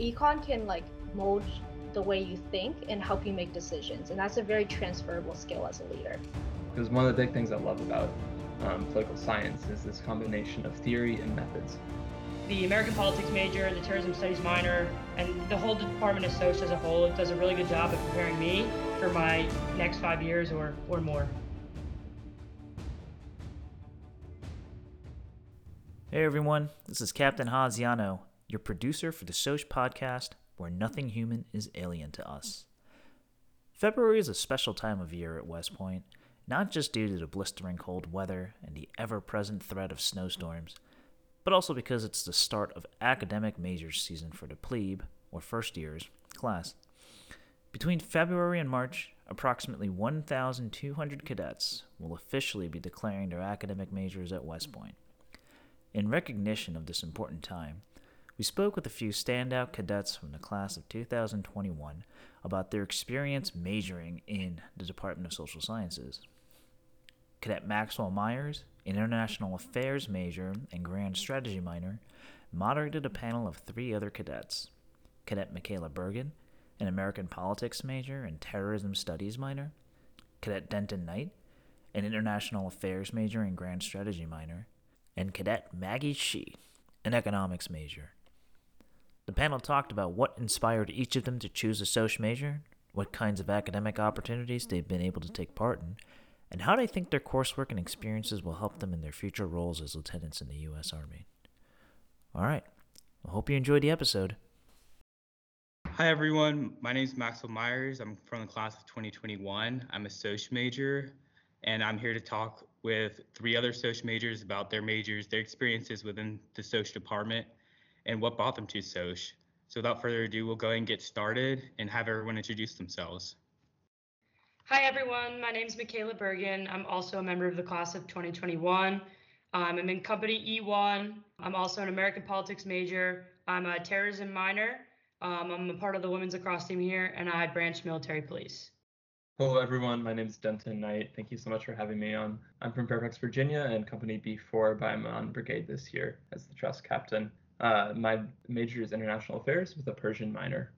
econ can like mold the way you think and help you make decisions, and that's a very transferable skill as a leader. Because one of the big things I love about um, political science is this combination of theory and methods. The American politics major, the terrorism studies minor, and the whole department of SOSH as a whole does a really good job of preparing me for my next five years or, or more. Hey everyone, this is Captain Haziano, your producer for the SOSH podcast, where nothing human is alien to us. February is a special time of year at West Point, not just due to the blistering cold weather and the ever present threat of snowstorms, but also because it's the start of academic majors season for the plebe, or first years, class. Between February and March, approximately 1,200 cadets will officially be declaring their academic majors at West Point. In recognition of this important time, we spoke with a few standout cadets from the class of 2021 about their experience majoring in the Department of Social Sciences. Cadet Maxwell Myers, an International Affairs major and Grand Strategy minor, moderated a panel of three other cadets Cadet Mikayla Bergin, an American Politics major and Terrorism Studies minor, Cadet Denton Knight, an International Affairs major and Grand Strategy minor, and Cadet Maggie Shi, an Economics major. The panel talked about what inspired each of them to choose a SOSH major, what kinds of academic opportunities they've been able to take part in, and how they think their coursework and experiences will help them in their future roles as lieutenants in the U.S. Army. All right, I hope you enjoyed the episode. Hi everyone, my name is Maxwell Myers. I'm from the class of 2021. I'm a SOSH major, and I'm here to talk with three other SOSH majors about their majors, their experiences within the SOSH department, and what brought them to SOSH. So without further ado, we'll go ahead and get started and have everyone introduce themselves. Hi everyone, my name is Mikayla Bergin. I'm also a member of the class of 2021. Um, I'm in company E1. I'm also an American politics major. I'm a terrorism minor. Um, I'm a part of the women's lacrosse team here, and I branch military police. Hello, everyone. My name is Denton Knight. Thank you so much for having me on. I'm from Fairfax, Virginia, and Company B4, but I'm on brigade this year as the trust captain. Uh, my major is international affairs with a Persian minor.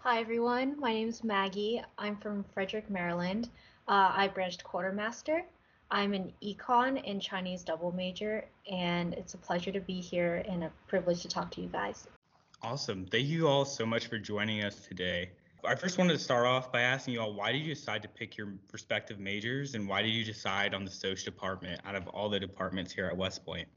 Hi everyone, my name is Maggie. I'm from Frederick, Maryland. Uh, I branched quartermaster. I'm an econ and Chinese double major, and it's a pleasure to be here and a privilege to talk to you guys. Awesome. Thank you all so much for joining us today. I first wanted to start off by asking you all why did you decide to pick your respective majors and why did you decide on the social department out of all the departments here at West Point?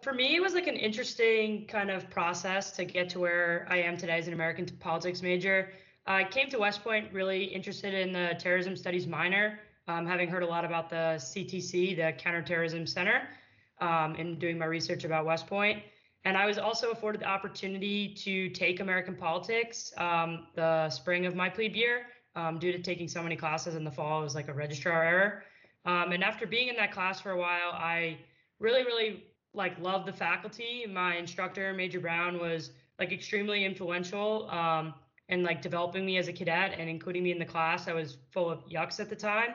For me, it was like an interesting kind of process to get to where I am today as an American politics major. I came to West Point really interested in the terrorism studies minor, um, having heard a lot about the CTC, the Counterterrorism Center, um, and doing my research about West Point. And I was also afforded the opportunity to take American politics um, the spring of my plebe year um, due to taking so many classes in the fall. It was like a registrar error. Um, and after being in that class for a while, I really, really like loved the faculty. My instructor, Major Brown, was like extremely influential um, in like developing me as a cadet and including me in the class. I was full of yucks at the time.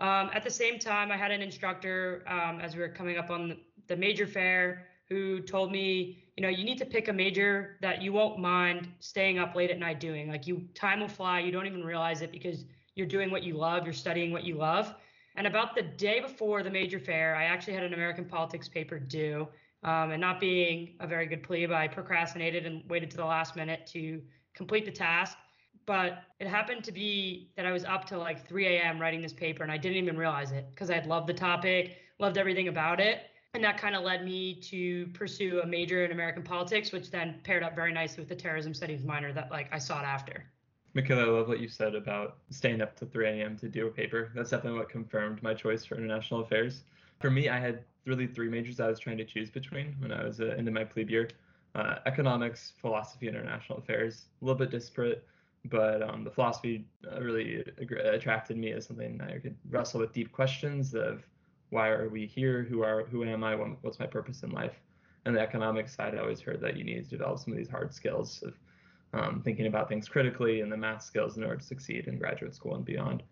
Um, at the same time, I had an instructor um, as we were coming up on the major fair who told me, you know, you need to pick a major that you won't mind staying up late at night doing. Like you time will fly, you don't even realize it because you're doing what you love, you're studying what you love. And about the day before the major fair, I actually had an American politics paper due. Um, and not being a very good plebe, I procrastinated and waited to the last minute to complete the task. But it happened to be that I was up till like 3 a.m. writing this paper, and I didn't even realize it because I had loved the topic, loved everything about it. And that kind of led me to pursue a major in American politics, which then paired up very nicely with the terrorism studies minor that like I sought after. Mikayla, I love what you said about staying up to 3 a.m. to do a paper. That's definitely what confirmed my choice for international affairs. For me, I had really three majors I was trying to choose between when I was uh, into my plebe year uh, economics, philosophy, international affairs. A little bit disparate, but um, the philosophy uh, really attracted me as something I could wrestle with deep questions of why are we here? Who are who am I? What's my purpose in life? And the economic side, I always heard that you need to develop some of these hard skills of um, thinking about things critically and the math skills in order to succeed in graduate school and beyond.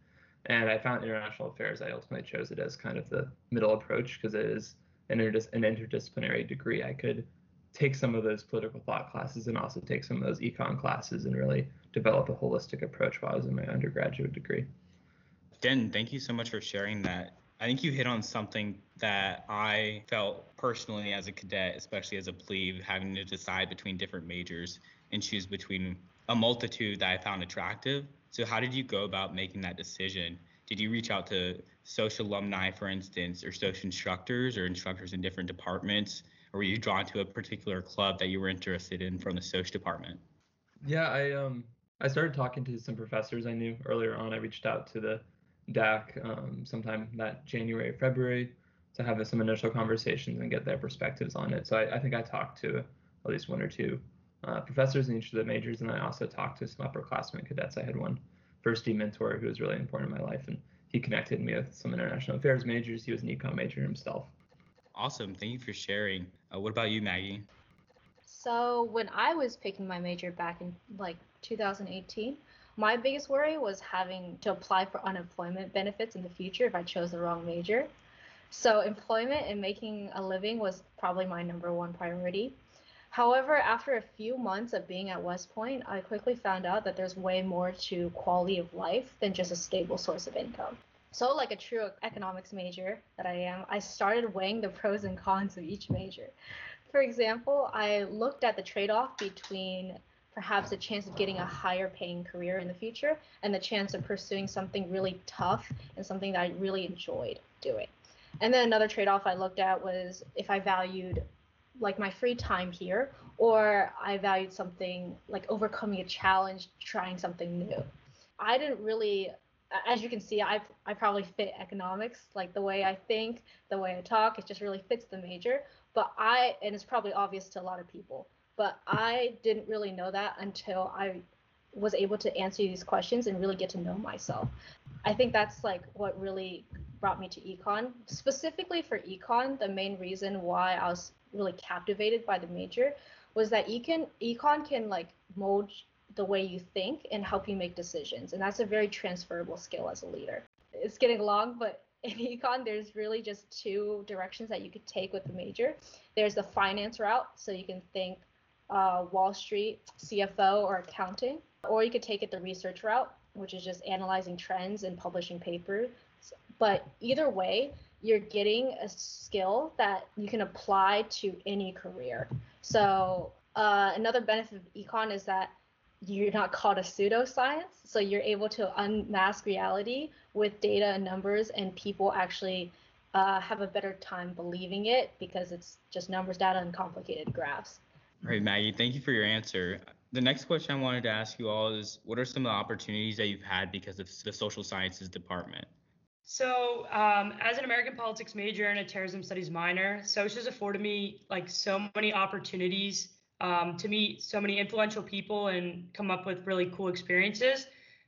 And I found international affairs. I ultimately chose it as kind of the middle approach because it is an, interdis- an interdisciplinary degree I could take some of those political thought classes and also take some of those econ classes and really develop a holistic approach while I was in my undergraduate degree. Den, thank you so much for sharing that. I think you hit on something that I felt personally as a cadet, especially as a plebe, having to decide between different majors and choose between a multitude that I found attractive. So, how did you go about making that decision? Did you reach out to social alumni, for instance, or social instructors or instructors in different departments? Or were you drawn to a particular club that you were interested in from the social department? Yeah, I um I started talking to some professors I knew earlier on. I reached out to the DAC um, sometime that January, February to have some initial conversations and get their perspectives on it. So I, I think I talked to at least one or two uh, professors in each of the majors, and I also talked to some upperclassmen cadets. I had one Firstie mentor who was really important in my life, and he connected me with some international affairs majors. He was an econ major himself. Awesome. Thank you for sharing. Uh, what about you, Maggie? So when I was picking my major back in like 2018, my biggest worry was having to apply for unemployment benefits in the future if I chose the wrong major. So employment and making a living was probably my number one priority. However, after a few months of being at West Point, I quickly found out that there's way more to quality of life than just a stable source of income. So, like a true economics major that I am, I started weighing the pros and cons of each major. For example, I looked at the trade off between perhaps a chance of getting a higher paying career in the future and the chance of pursuing something really tough and something that I really enjoyed doing. And then another trade off I looked at was if I valued like my free time here or I valued something like overcoming a challenge, trying something new. I didn't really as you can see, I I probably fit economics, like the way I think, the way I talk, it just really fits the major. But I and it's probably obvious to a lot of people, but I didn't really know that until I was able to answer these questions and really get to know myself. I think that's like what really brought me to econ. Specifically for econ, the main reason why I was really captivated by the major was that econ econ can like mold the way you think and help you make decisions. And that's a very transferable skill as a leader. It's getting long, but in econ, there's really just two directions that you could take with the major. There's the finance route, so you can think uh, Wall Street, CFO, or accounting, or you could take it the research route, which is just analyzing trends and publishing papers. But either way, you're getting a skill that you can apply to any career. So uh, another benefit of econ is that you're not called a pseudoscience. So you're able to unmask reality with data and numbers, and people actually uh, have a better time believing it because it's just numbers, data, and complicated graphs. All right, Maggie, thank you for your answer. The next question I wanted to ask you all is what are some of the opportunities that you've had because of the social sciences department? So, um, as an American politics major and a terrorism studies minor, has afforded me like so many opportunities um, to meet so many influential people and come up with really cool experiences.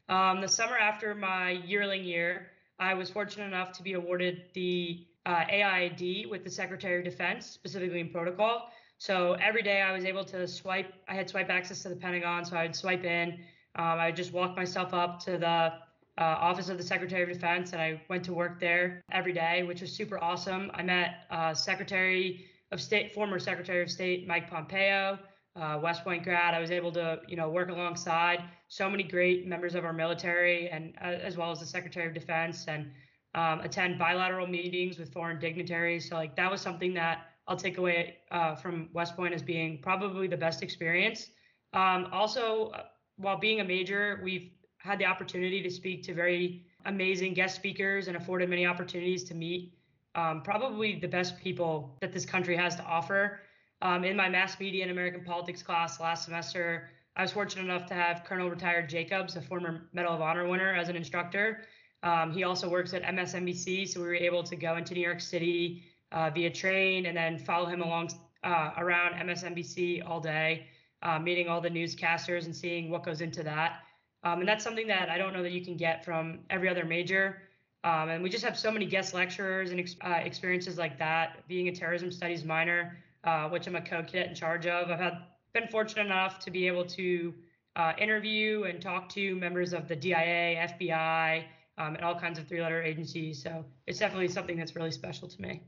Um, the summer after my yearling year, I was fortunate enough to be awarded the uh, AID with the Secretary of Defense, specifically in protocol. So every day I was able to swipe, I had swipe access to the Pentagon, so I would swipe in. Um, I would just walk myself up to the uh, Office of the Secretary of Defense, and I went to work there every day, which was super awesome. I met uh, Secretary of State, former Secretary of State Mike Pompeo, uh, West Point grad. I was able to, you know, work alongside so many great members of our military, and uh, as well as the Secretary of Defense, and um, attend bilateral meetings with foreign dignitaries. So like that was something that I'll take away uh, from West Point as being probably the best experience. Um, also, uh, while being a major, we've had the opportunity to speak to very amazing guest speakers and afforded many opportunities to meet um, probably the best people that this country has to offer. Um, in my mass media and American politics class last semester, I was fortunate enough to have Colonel Retired Jacobs, a former Medal of Honor winner, as an instructor. Um, he also works at MSNBC, so we were able to go into New York City uh, via train and then follow him along uh, around MSNBC all day, uh, meeting all the newscasters and seeing what goes into that. Um, and that's something that I don't know that you can get from every other major. Um, and we just have so many guest lecturers and ex- uh, experiences like that. Being a terrorism studies minor, uh, which I'm a co-cadet in charge of, I've had been fortunate enough to be able to uh, interview and talk to members of the DIA, FBI, um, and all kinds of three-letter agencies. So it's definitely something that's really special to me.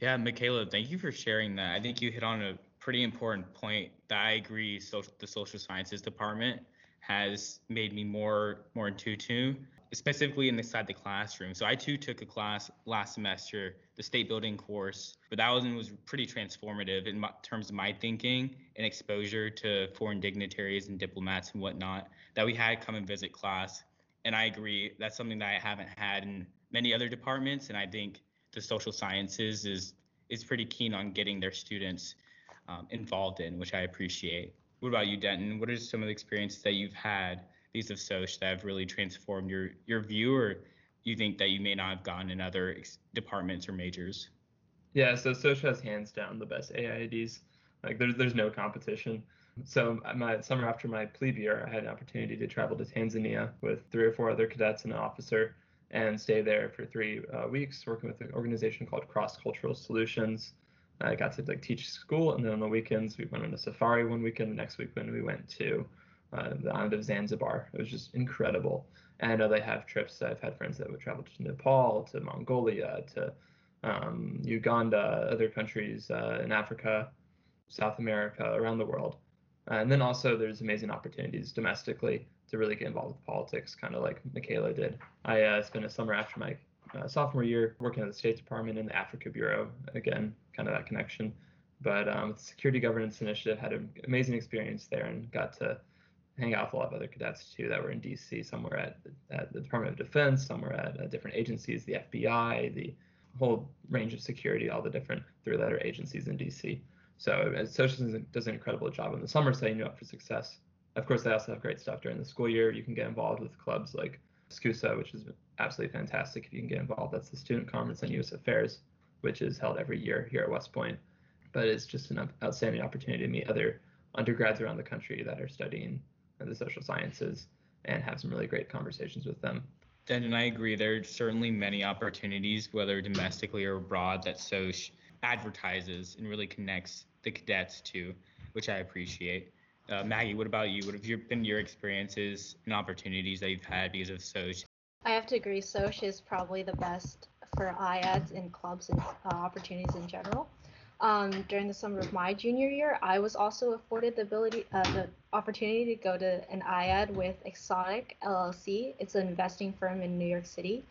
Yeah, Mikayla, thank you for sharing that. I think you hit on a pretty important point that I agree. So the social sciences department has made me more more in tune, specifically inside the classroom. So I too took a class last semester, the state building course, but that one was pretty transformative in my, terms of my thinking and exposure to foreign dignitaries and diplomats and whatnot that we had come and visit class. And I agree, that's something that I haven't had in many other departments, and I think the social sciences is is pretty keen on getting their students um, involved in, which I appreciate. What about you, Denton? What are some of the experiences that you've had these of SOSH that have really transformed your your view, or you think that you may not have gotten in other ex- departments or majors? Yeah, so SOSH has hands down the best AIDs. Like there's there's no competition. So my summer after my plebe year, I had an opportunity to travel to Tanzania with three or four other cadets and an officer, and stay there for three uh, weeks working with an organization called Cross Cultural Solutions. I got to like teach school, and then on the weekends we went on a safari one weekend. The next weekend we went to uh, the island of Zanzibar. It was just incredible. And I know they have trips. I've had friends that would travel to Nepal, to Mongolia, to um, Uganda, other countries uh, in Africa, South America, around the world. And then also there's amazing opportunities domestically to really get involved with politics, kind of like Mikayla did. I uh, spent a summer after my uh, sophomore year working at the State Department in the Africa Bureau. Again, kind of that connection. But um, the Security Governance Initiative had an amazing experience there and got to hang out with a lot of other cadets too that were in DC, somewhere at, at the Department of Defense, somewhere at uh, different agencies, the FBI, the whole range of security, all the different three-letter agencies in DC. So Social does an incredible job in the summer setting you up for success. Of course, they also have great stuff during the school year. You can get involved with clubs like SCUSA, which is absolutely fantastic if you can get involved. That's the Student Conference on U.S. Affairs, which is held every year here at West Point. But it's just an outstanding opportunity to meet other undergrads around the country that are studying the social sciences and have some really great conversations with them. And I agree. There's certainly many opportunities, whether domestically or abroad, that SOSH advertises and really connects the cadets to, which I appreciate. Uh, Maggie, what about you? What have your, been your experiences and opportunities that you've had because of SOSH? I have to agree. SOSH is probably the best for IADs and clubs and uh, opportunities in general. Um, during the summer of my junior year, I was also afforded the ability, uh, the opportunity to go to an IAD with Exotic LLC. It's an investing firm in New York City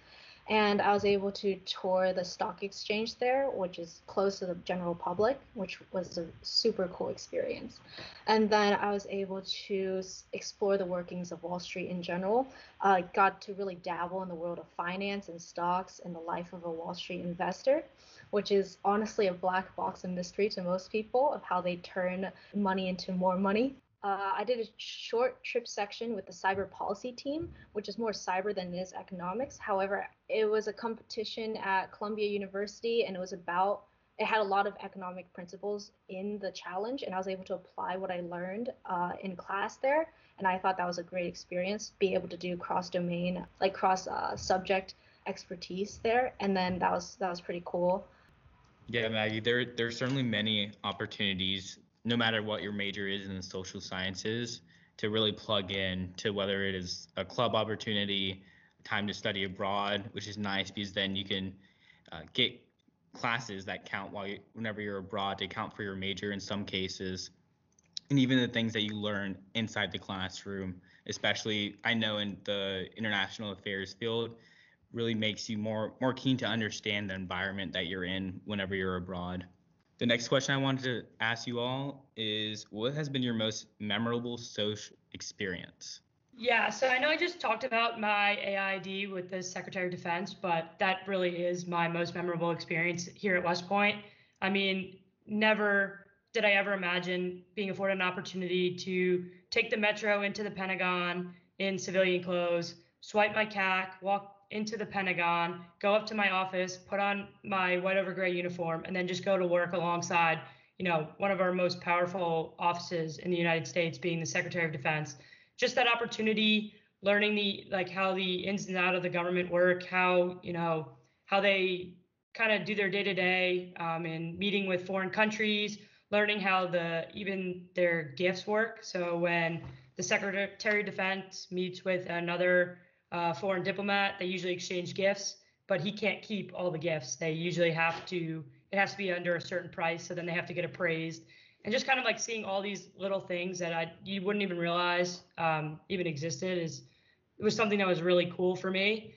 and I was able to tour the stock exchange there, which is close to the general public, which was a super cool experience. And then I was able to explore the workings of Wall Street in general. I uh, got to really dabble in the world of finance and stocks and the life of a Wall Street investor, which is honestly a black box mystery to most people of how they turn money into more money. Uh, I did a short trip section with the cyber policy team, which is more cyber than it is economics. However, it was a competition at Columbia University, and it was about it had a lot of economic principles in the challenge, and I was able to apply what I learned uh, in class there. And I thought that was a great experience, be able to do cross domain, like cross uh, subject expertise there, and then that was that was pretty cool. Yeah, Maggie, there there's certainly many opportunities no matter what your major is in the social sciences, to really plug in to whether it is a club opportunity, time to study abroad, which is nice because then you can uh, get classes that count while you, whenever you're abroad to count for your major in some cases, and even the things that you learn inside the classroom, especially I know in the international affairs field, really makes you more more keen to understand the environment that you're in whenever you're abroad. The next question I wanted to ask you all is what has been your most memorable social experience? Yeah, so I know I just talked about my AID with the Secretary of Defense, but that really is my most memorable experience here at West Point. I mean, never did I ever imagine being afforded an opportunity to take the metro into the Pentagon in civilian clothes, swipe my CAC, walk into the Pentagon, go up to my office, put on my white over gray uniform, and then just go to work alongside, you know, one of our most powerful offices in the United States, being the Secretary of Defense. Just that opportunity, learning the like how the ins and out of the government work, how you know how they kind of do their day to day, in meeting with foreign countries, learning how the even their gifts work. So when the Secretary of Defense meets with another uh, foreign diplomat. They usually exchange gifts, but he can't keep all the gifts. They usually have to. It has to be under a certain price, so then they have to get appraised. and just kind of like seeing all these little things that I you wouldn't even realize um, even existed is it was something that was really cool for me.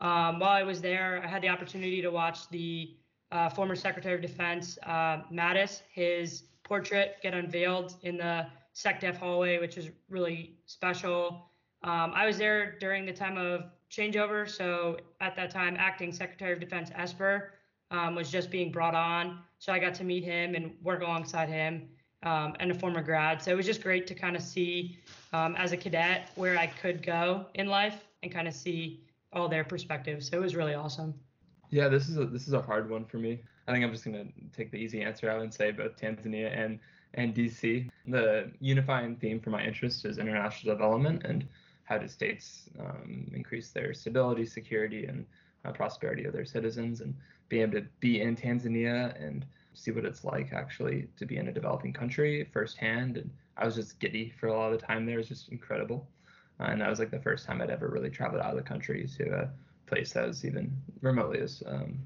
Um, while I was there, I had the opportunity to watch the uh, former Secretary of Defense uh, Mattis his portrait get unveiled in the SecDef hallway, which was really special. Um, I was there during the time of changeover, so at that time, acting Secretary of Defense Esper um, was just being brought on. So I got to meet him and work alongside him um, and a former grad. So it was just great to kind of see um, as a cadet where I could go in life and kind of see all their perspectives. So it was really awesome. Yeah, this is a this is a hard one for me. I think I'm just gonna take the easy answer out and say both Tanzania and and DC. The unifying theme for my interest is international development and how do states um, increase their stability, security, and uh, prosperity of their citizens, and being able to be in Tanzania and see what it's like actually to be in a developing country firsthand. And I was just giddy for a lot of the time there. It was just incredible. Uh, and that was like the first time I'd ever really traveled out of the country to a place that was even remotely as um,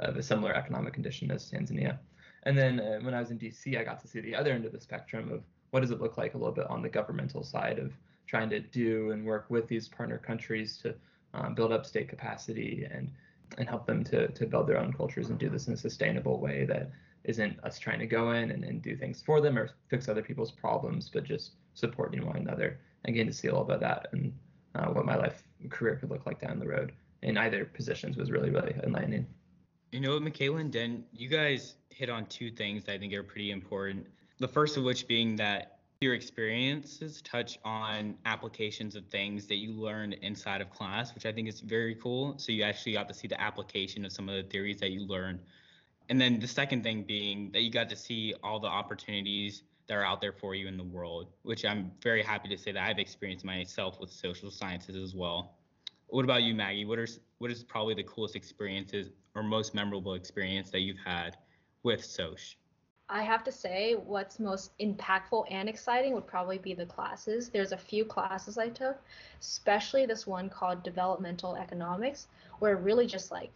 of a similar economic condition as Tanzania. And then uh, when I was in DC, I got to see the other end of the spectrum of what does it look like a little bit on the governmental side of trying to do and work with these partner countries to um, build up state capacity and and help them to to build their own cultures and do this in a sustainable way that isn't us trying to go in and, and do things for them or fix other people's problems, but just supporting one another and getting to see a little bit of that and uh, what my life career could look like down the road in either positions was really, really enlightening. You know, Mikayla and Den, you guys hit on two things that I think are pretty important. The first of which being that your experiences touch on applications of things that you learned inside of class, which I think is very cool. So you actually got to see the application of some of the theories that you learned. And then the second thing being that you got to see all the opportunities that are out there for you in the world, which I'm very happy to say that I've experienced myself with social sciences as well. What about you, Maggie? What are what is probably the coolest experiences or most memorable experience that you've had with SOSH? I have to say, what's most impactful and exciting would probably be the classes. There's a few classes I took, especially this one called Developmental Economics, where it really just like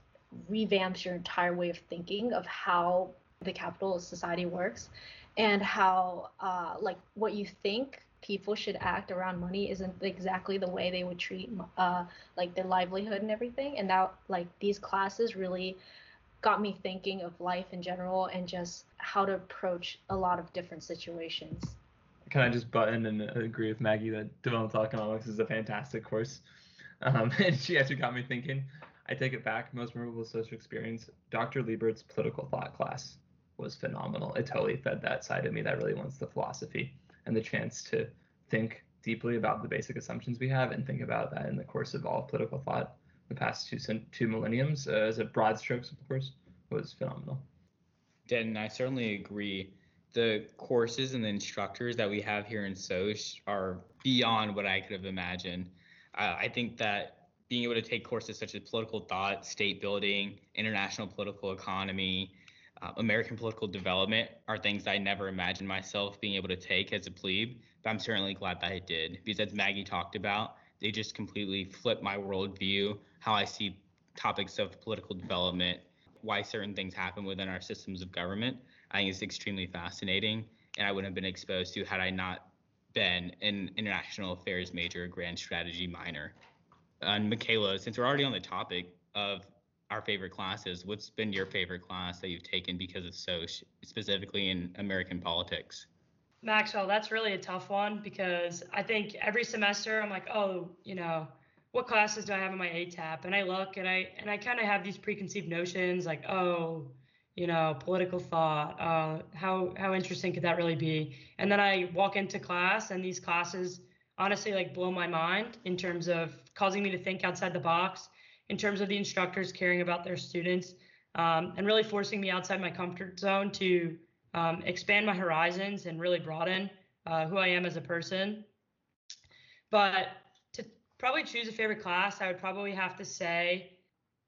revamps your entire way of thinking of how the capitalist society works and how uh, like what you think people should act around money isn't exactly the way they would treat uh, like their livelihood and everything and that like these classes really got me thinking of life in general and just how to approach a lot of different situations. Can I just button and agree with Maggie that developmental economics is a fantastic course? Um, and she actually got me thinking. I take it back. Most memorable social experience. Dr. Liebert's political thought class was phenomenal. It totally fed that side of me that really wants the philosophy and the chance to think deeply about the basic assumptions we have and think about that in the course of all political thought the past two two millenniums uh, as a broad strokes, of course, was phenomenal. Dan, I certainly agree. The courses and the instructors that we have here in SOSH are beyond what I could have imagined. Uh, I think that being able to take courses such as political thought, state building, international political economy, uh, American political development are things I never imagined myself being able to take as a plebe. But I'm certainly glad that I did because, as Maggie talked about, they just completely flip my worldview, how I see topics of political development, why certain things happen within our systems of government. I think it's extremely fascinating, and I wouldn't have been exposed to had I not been an international affairs major, grand strategy minor. And Mikayla, since we're already on the topic of our favorite classes, what's been your favorite class that you've taken because of SOSH, specifically in American politics? Maxwell, that's really a tough one because I think every semester I'm like, oh, you know, what classes do I have in my 8TAP? And I look and I and I kind of have these preconceived notions like, oh, you know, political thought. Uh, how how interesting could that really be? And then I walk into class and these classes honestly like blow my mind in terms of causing me to think outside the box, in terms of the instructors caring about their students, um, and really forcing me outside my comfort zone to um, expand my horizons and really broaden uh, who I am as a person. But to probably choose a favorite class, I would probably have to say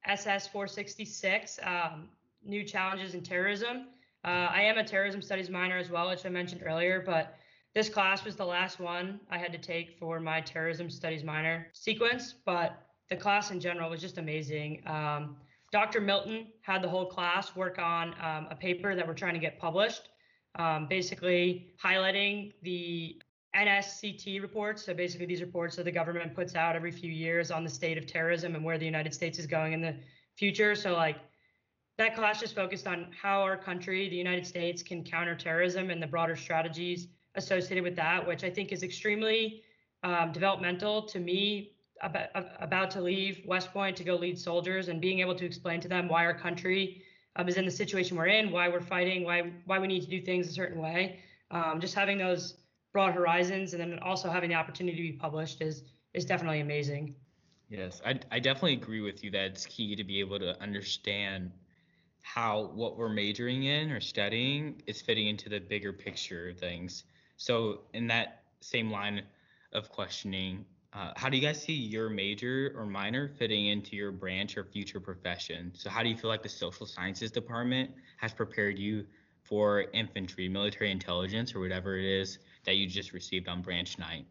SS 466, um, New Challenges in Terrorism. Uh, I am a terrorism studies minor as well, which I mentioned earlier, but this class was the last one I had to take for my terrorism studies minor sequence. But the class in general was just amazing. Um, Dr. Milton had the whole class work on um, a paper that we're trying to get published. um, basically highlighting the NSCT reports. So basically, these reports that the government puts out every few years on the state of terrorism and where the United States is going in the future. So like that class just focused on how our country, the United States, can counter terrorism and the broader strategies associated with that, which I think is extremely um, developmental to me. About, about to leave West Point to go lead soldiers and being able to explain to them why our country um, is in the situation we're in, why we're fighting, why why we need to do things a certain way. Um, just having those broad horizons and then also having the opportunity to be published is is definitely amazing. Yes, I, I definitely agree with you that it's key to be able to understand how what we're majoring in or studying is fitting into the bigger picture of things. So, in that same line of questioning, uh, how do you guys see your major or minor fitting into your branch or future profession? So, how do you feel like the social sciences department has prepared you for infantry, military intelligence, or whatever it is that you just received on branch night?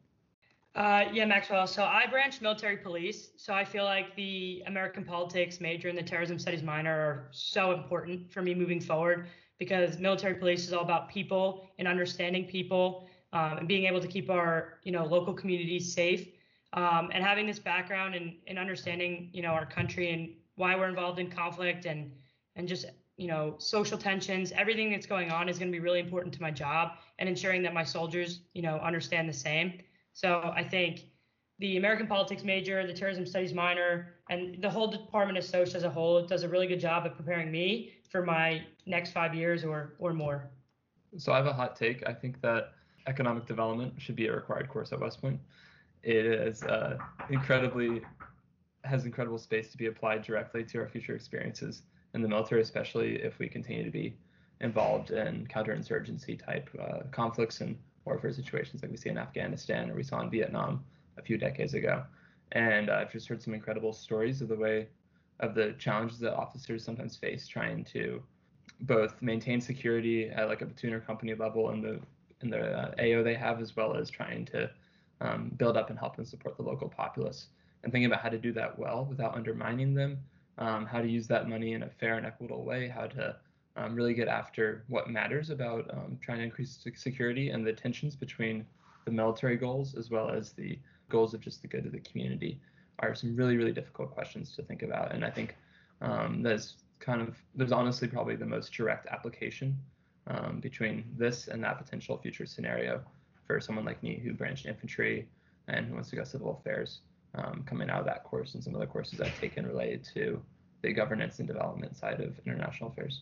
Uh, yeah, Maxwell. So I branched military police. So I feel like the American politics major and the terrorism studies minor are so important for me moving forward because military police is all about people and understanding people um, and being able to keep our you know local communities safe. Um, and having this background and, and understanding you know our country and why we're involved in conflict and and just you know social tensions everything that's going on is going to be really important to my job and ensuring that my soldiers you know understand the same so I think the American politics major, the terrorism studies minor, and the whole Department of social as a whole does a really good job of preparing me for my next five years or or more. So I have a hot take. I think that economic development should be a required course at West Point. It is uh, incredibly has incredible space to be applied directly to our future experiences in the military, especially if we continue to be involved in counterinsurgency type uh, conflicts and warfare situations like we see in Afghanistan or we saw in Vietnam a few decades ago. And uh, I've just heard some incredible stories of the way of the challenges that officers sometimes face trying to both maintain security at like a platoon or company level in the in the uh, AO they have, as well as trying to um, build up and help and support the local populace. And thinking about how to do that well without undermining them, um, how to use that money in a fair and equitable way, how to um, really get after what matters about um, trying to increase security and the tensions between the military goals as well as the goals of just the good of the community are some really really difficult questions to think about and i think um, that's kind of there's honestly probably the most direct application um, between this and that potential future scenario for someone like me who branched infantry and who wants to go civil affairs um, coming out of that course and some of the courses i've taken related to the governance and development side of international affairs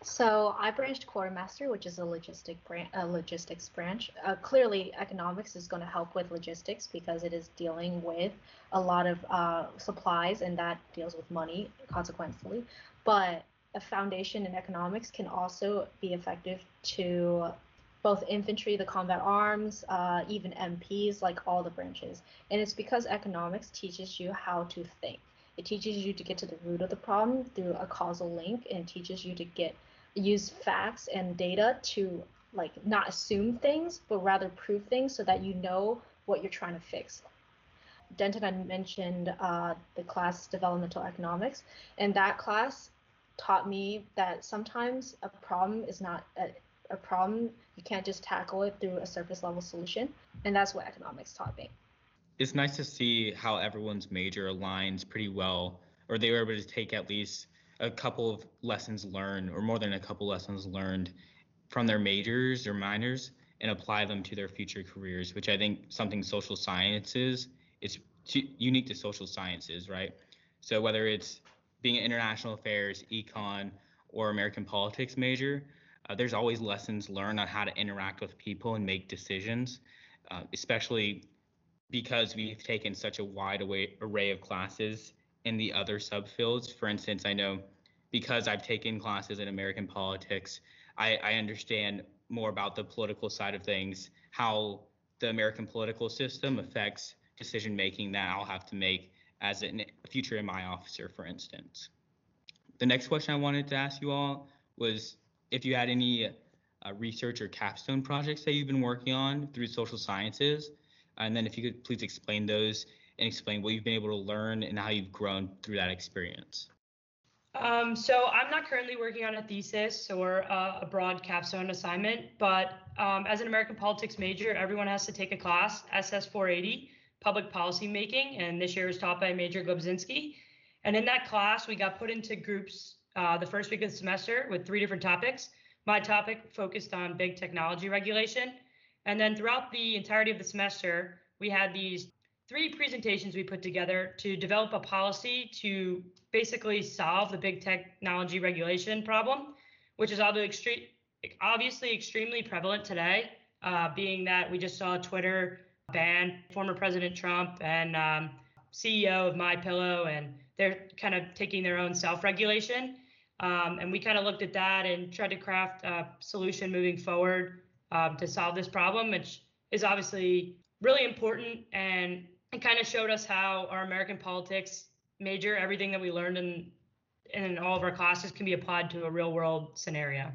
so I branched quartermaster, which is a logistic branch, a logistics branch. Uh, clearly, economics is going to help with logistics because it is dealing with a lot of uh, supplies, and that deals with money consequently. But a foundation in economics can also be effective to both infantry, the combat arms, uh, even MPs, like all the branches. And it's because economics teaches you how to think. It teaches you to get to the root of the problem through a causal link, and teaches you to get use facts and data to like not assume things, but rather prove things so that you know what you're trying to fix. Denton had mentioned uh, the class developmental economics, and that class taught me that sometimes a problem is not a, a problem. You can't just tackle it through a surface level solution, and that's what economics taught me. It's nice to see how everyone's major aligns pretty well, or they were able to take at least a couple of lessons learned, or more than a couple lessons learned from their majors or minors, and apply them to their future careers. Which I think something social sciences it's unique to social sciences, right? So whether it's being an international affairs, econ, or American politics major, uh, there's always lessons learned on how to interact with people and make decisions, uh, especially because we've taken such a wide array of classes in the other subfields. For instance, I know because I've taken classes in American politics, I, I understand more about the political side of things, how the American political system affects decision making that I'll have to make as a future MI officer, for instance. The next question I wanted to ask you all was if you had any uh, research or capstone projects that you've been working on through social sciences, and then if you could please explain those and explain what you've been able to learn and how you've grown through that experience. Um, so I'm not currently working on a thesis or a, a broad capstone assignment, but um, as an American politics major, everyone has to take a class, SS 480, Public Policy Making, and this year was taught by Major Globzinski. And in that class, we got put into groups uh, the first week of the semester with three different topics. My topic focused on big technology regulation. And then throughout the entirety of the semester, we had these three presentations we put together to develop a policy to basically solve the big technology regulation problem, which is obviously extremely prevalent today, uh, being that we just saw Twitter ban former President Trump and um, CEO of My Pillow, and they're kind of taking their own self-regulation. Um, and we kind of looked at that and tried to craft a solution moving forward um, to solve this problem, which is obviously really important and it kind of showed us how our American politics major, everything that we learned in in all of our classes can be applied to a real world scenario.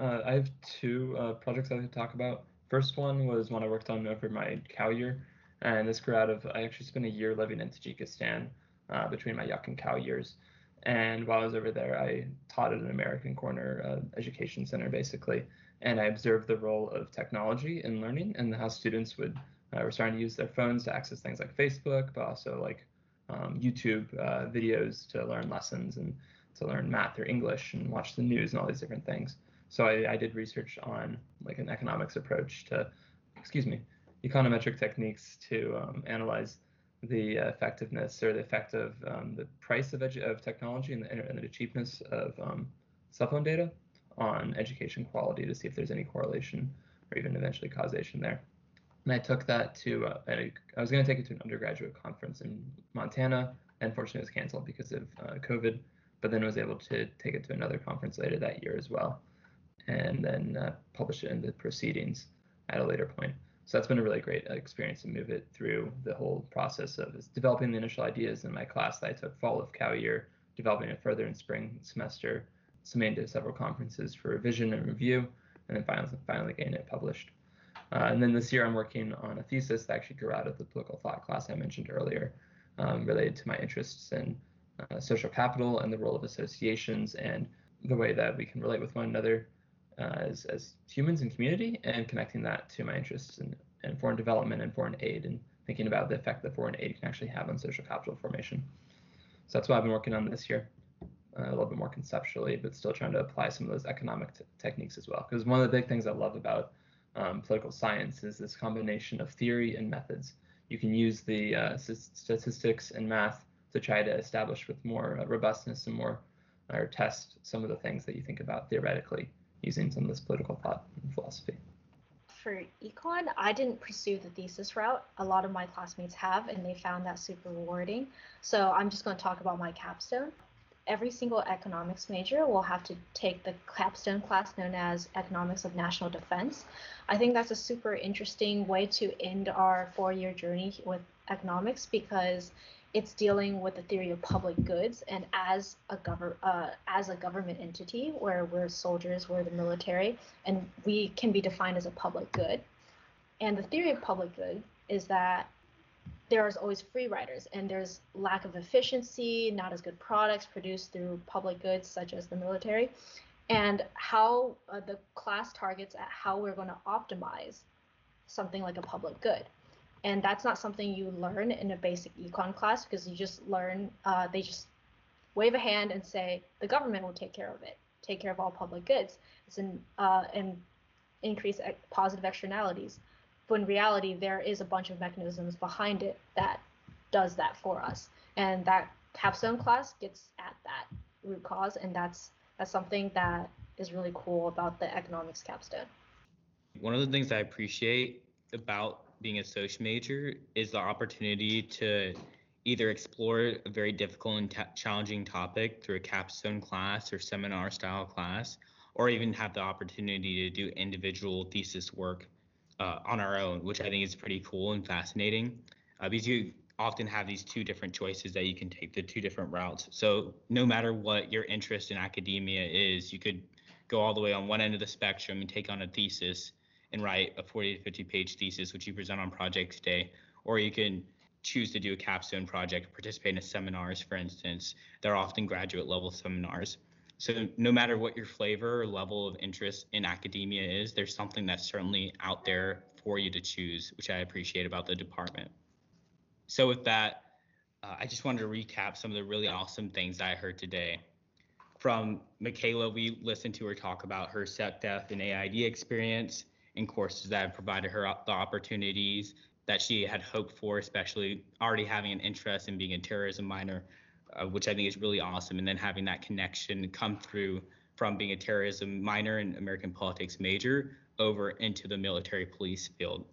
Uh, I have two uh, projects I to talk about. First one was one I worked on over my cow year, and this grew out of I actually spent a year living in Tajikistan uh, between my Yuk and cow years. And while I was over there, I taught at an American Corner uh, education center basically, and I observed the role of technology in learning and how students would uh, were starting to use their phones to access things like Facebook, but also like um, YouTube uh, videos to learn lessons and to learn math or English and watch the news and all these different things. So I, I did research on like an economics approach to, excuse me, econometric techniques to um, analyze the effectiveness or the effect of um, the price of, edu- of technology and the, and the cheapness of um, cell phone data on education quality to see if there's any correlation or even eventually causation there. And I took that to, uh, I was going to take it to an undergraduate conference in Montana. Unfortunately, it was canceled because of uh, COVID, but then I was able to take it to another conference later that year as well, and then uh, publish it in the proceedings at a later point. So that's been a really great experience to move it through the whole process of developing the initial ideas in my class that I took fall of cow year, developing it further in spring semester, submitting to several conferences for revision and review, and then finally, finally getting it published. Uh, and then this year I'm working on a thesis that actually grew out of the political thought class I mentioned earlier, um, related to my interests in uh, social capital and the role of associations and the way that we can relate with one another uh, as, as humans and community and connecting that to my interests in, in foreign development and foreign aid and thinking about the effect that foreign aid can actually have on social capital formation. So that's what I've been working on this year. Uh, a little bit more conceptually, but still trying to apply some of those economic t- techniques as well. Because one of the big things I love about um, political science is this combination of theory and methods. You can use the uh, statistics and math to try to establish with more uh, robustness and more, or test some of the things that you think about theoretically using some of this political thought and philosophy. For econ, I didn't pursue the thesis route. A lot of my classmates have, and they found that super rewarding. So I'm just going to talk about my capstone every single economics major will have to take the capstone class known as Economics of National Defense. I think that's a super interesting way to end our four year journey with economics because it's dealing with the theory of public goods and as a uh, as a government entity where we're soldiers we're the military and we can be defined as a public good and the theory of public good is that there's always free riders and there's lack of efficiency, not as good products produced through public goods such as the military, and how uh, the class targets at how we're going to optimize something like a public good. And that's not something you learn in a basic econ class because you just learn, uh, they just wave a hand and say the government will take care of it, take care of all public goods. It's an, uh, and increase positive externalities. But in reality there is a bunch of mechanisms behind it that does that for us. And that capstone class gets at that root cause and that's that's something that is really cool about the economics capstone. One of the things i appreciate about being a social major is the opportunity to either explore a very difficult and t- challenging topic through a capstone class or seminar style class or even have the opportunity to do individual thesis work uh, on our own, which I think is pretty cool and fascinating. Uh, because you often have these two different choices that you can take, the two different routes. So no matter what your interest in academia is, you could go all the way on one end of the spectrum and take on a thesis and write a 40 to 50 page thesis, which you present on project day, or you can choose to do a capstone project, participate in seminars, for instance, they're often graduate level seminars. So no matter what your flavor or level of interest in academia is, there's something that's certainly out there for you to choose, which I appreciate about the department. So with that, uh, I just wanted to recap some of the really awesome things that I heard today. From Mikayla, we listened to her talk about her SecDef and AID experience and courses that have provided her the opportunities that she had hoped for, especially already having an interest in being a terrorism minor, uh, which I think is really awesome. And then having that connection come through from being a terrorism minor and American politics major over into the military police field.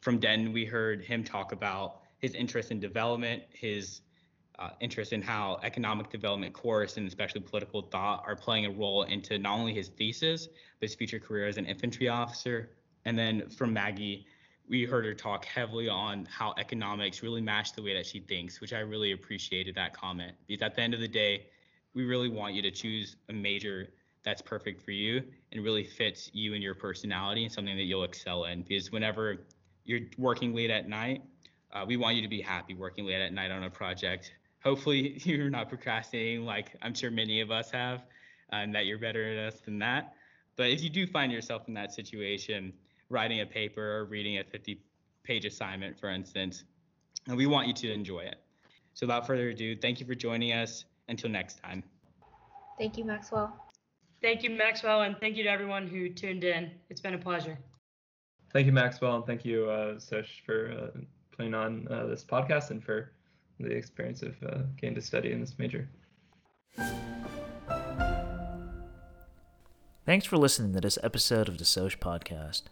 From Den, we heard him talk about his interest in development, his uh, interest in how economic development course and especially political thought are playing a role into not only his thesis, but his future career as an infantry officer. And then from Maggie, we heard her talk heavily on how economics really matched the way that she thinks, which I really appreciated that comment. Because at the end of the day, we really want you to choose a major that's perfect for you and really fits you and your personality and something that you'll excel in. Because whenever you're working late at night, uh, we want you to be happy working late at night on a project. Hopefully, you're not procrastinating like I'm sure many of us have, and that you're better at us than that. But if you do find yourself in that situation, writing a paper or reading a 50 page assignment, for instance, and we want you to enjoy it. So, without further ado, thank you for joining us. Until next time. Thank you, Maxwell. Thank you, Maxwell, and thank you to everyone who tuned in. It's been a pleasure. Thank you, Maxwell, and thank you, uh, SOSH, for uh, putting on uh, this podcast and for the experience of uh, getting to study in this major. Thanks for listening to this episode of the SOSH Podcast.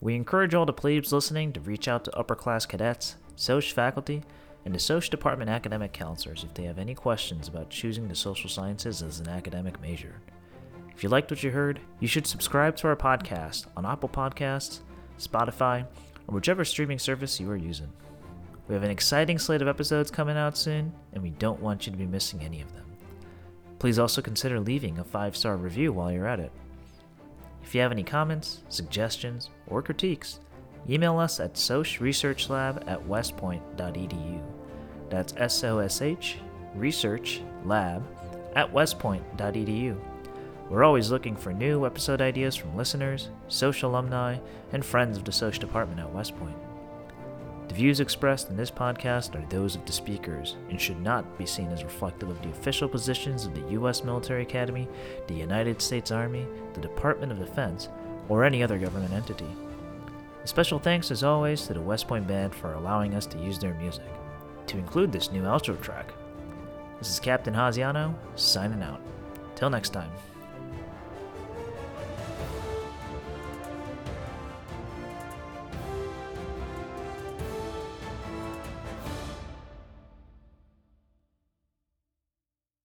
We encourage all the plebes listening to reach out to upper class cadets, SOSH faculty, and the SOSH Department academic counselors if they have any questions about choosing the social sciences as an academic major. If you liked what you heard, you should subscribe to our podcast on Apple Podcasts, Spotify, or whichever streaming service you are using. We have an exciting slate of episodes coming out soon, and we don't want you to be missing any of them. Please also consider leaving a five star review while you're at it. If you have any comments, suggestions, or critiques, email us at soshresearchlab at westpoint.edu. That's S O S H research lab at westpoint.edu. We're always looking for new episode ideas from listeners, SOSH alumni, and friends of the SOSH department at West Point. The views expressed in this podcast are those of the speakers and should not be seen as reflective of the official positions of the U.S. Military Academy, the United States Army, the Department of Defense, or any other government entity. A special thanks, as always, to the West Point Band for allowing us to use their music, to include this new outro track. This is Captain Haziano, signing out. Till next time.